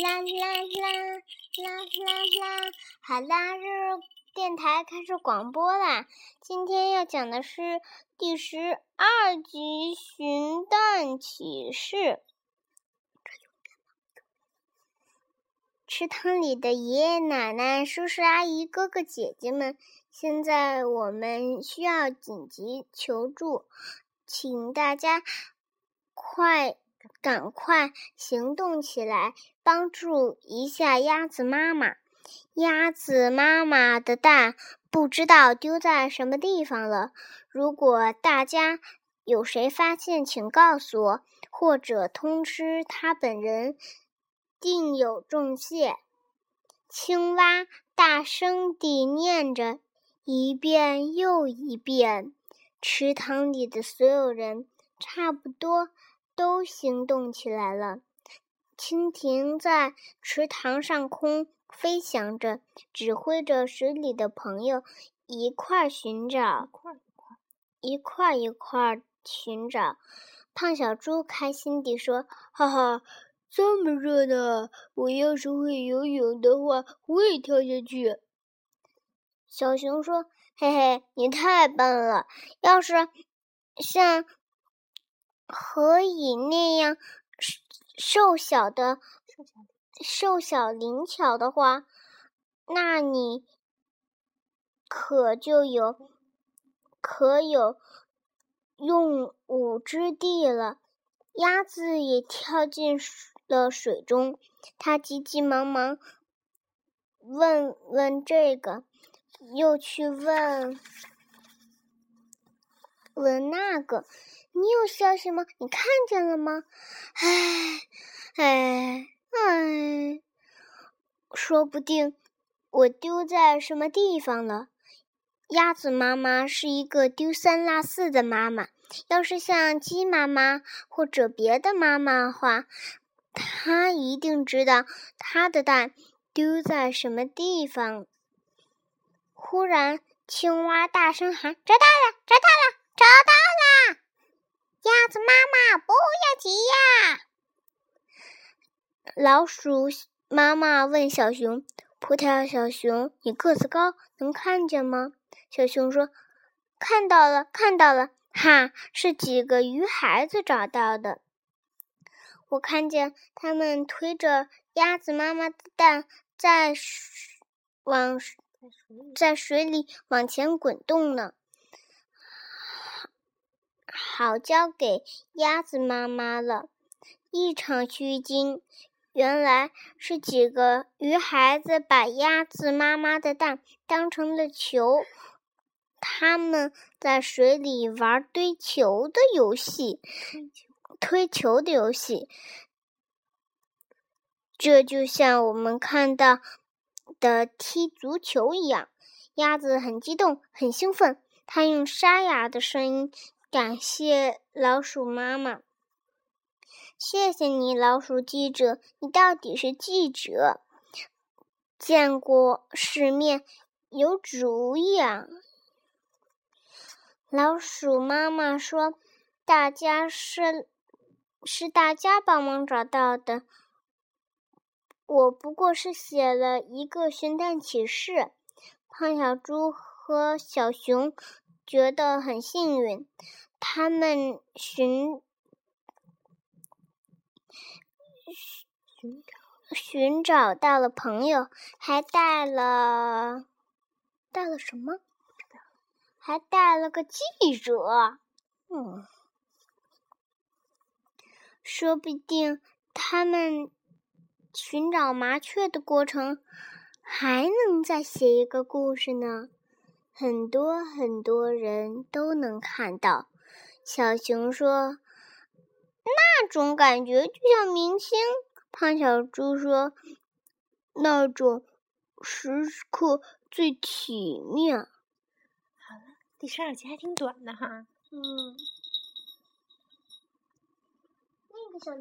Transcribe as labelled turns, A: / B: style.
A: 啦啦啦啦啦啦！好啦，日日电台开始广播啦。今天要讲的是第十二集《寻蛋启事》。池塘里的爷爷奶奶、叔叔阿姨、哥哥姐姐们，现在我们需要紧急求助，请大家快！赶快行动起来，帮助一下鸭子妈妈。鸭子妈妈的蛋不知道丢在什么地方了。如果大家有谁发现，请告诉我，或者通知他本人，定有重谢。青蛙大声地念着，一遍又一遍。池塘里的所有人差不多。都行动起来了。蜻蜓在池塘上空飞翔着，指挥着水里的朋友一块寻找，一块一块寻找。胖小猪开心地说：“哈哈，这么热闹！我要是会游泳的话，我也跳下去。”小熊说：“嘿嘿，你太笨了！要是像……”可以那样瘦小的、瘦小灵巧的话，那你可就有可有用武之地了。鸭子也跳进了水中，它急急忙忙问问这个，又去问问那个。你有消息吗？你看见了吗？唉，唉，唉，说不定我丢在什么地方了。鸭子妈妈是一个丢三落四的妈妈。要是像鸡妈妈或者别的妈妈的话，她一定知道她的蛋丢在什么地方。忽然，青蛙大声喊：“找到了！找到了！找到！”鸭子妈妈，不要急呀！老鼠妈妈问小熊：“葡萄小熊，你个子高，能看见吗？”小熊说：“看到了，看到了，哈，是几个鱼孩子找到的。我看见他们推着鸭子妈妈的蛋在水往在水里往前滚动呢。”好，交给鸭子妈妈了。一场虚惊，原来是几个鱼孩子把鸭子妈妈的蛋当成了球，他们在水里玩堆球的游戏，推球的游戏。这就像我们看到的踢足球一样。鸭子很激动，很兴奋，它用沙哑的声音。感谢老鼠妈妈，谢谢你，老鼠记者，你到底是记者，见过世面，有主意啊。老鼠妈妈说：“大家是是大家帮忙找到的，我不过是写了一个寻蛋启事。”胖小猪和小熊。觉得很幸运，他们寻寻寻找到了朋友，还带了带了什么？还带了个记者。嗯，说不定他们寻找麻雀的过程还能再写一个故事呢。很多很多人都能看到，小熊说：“那种感觉就像明星。”胖小猪说：“那种时刻最体面。”
B: 好了，第十二集还挺短的哈。
A: 嗯，那个小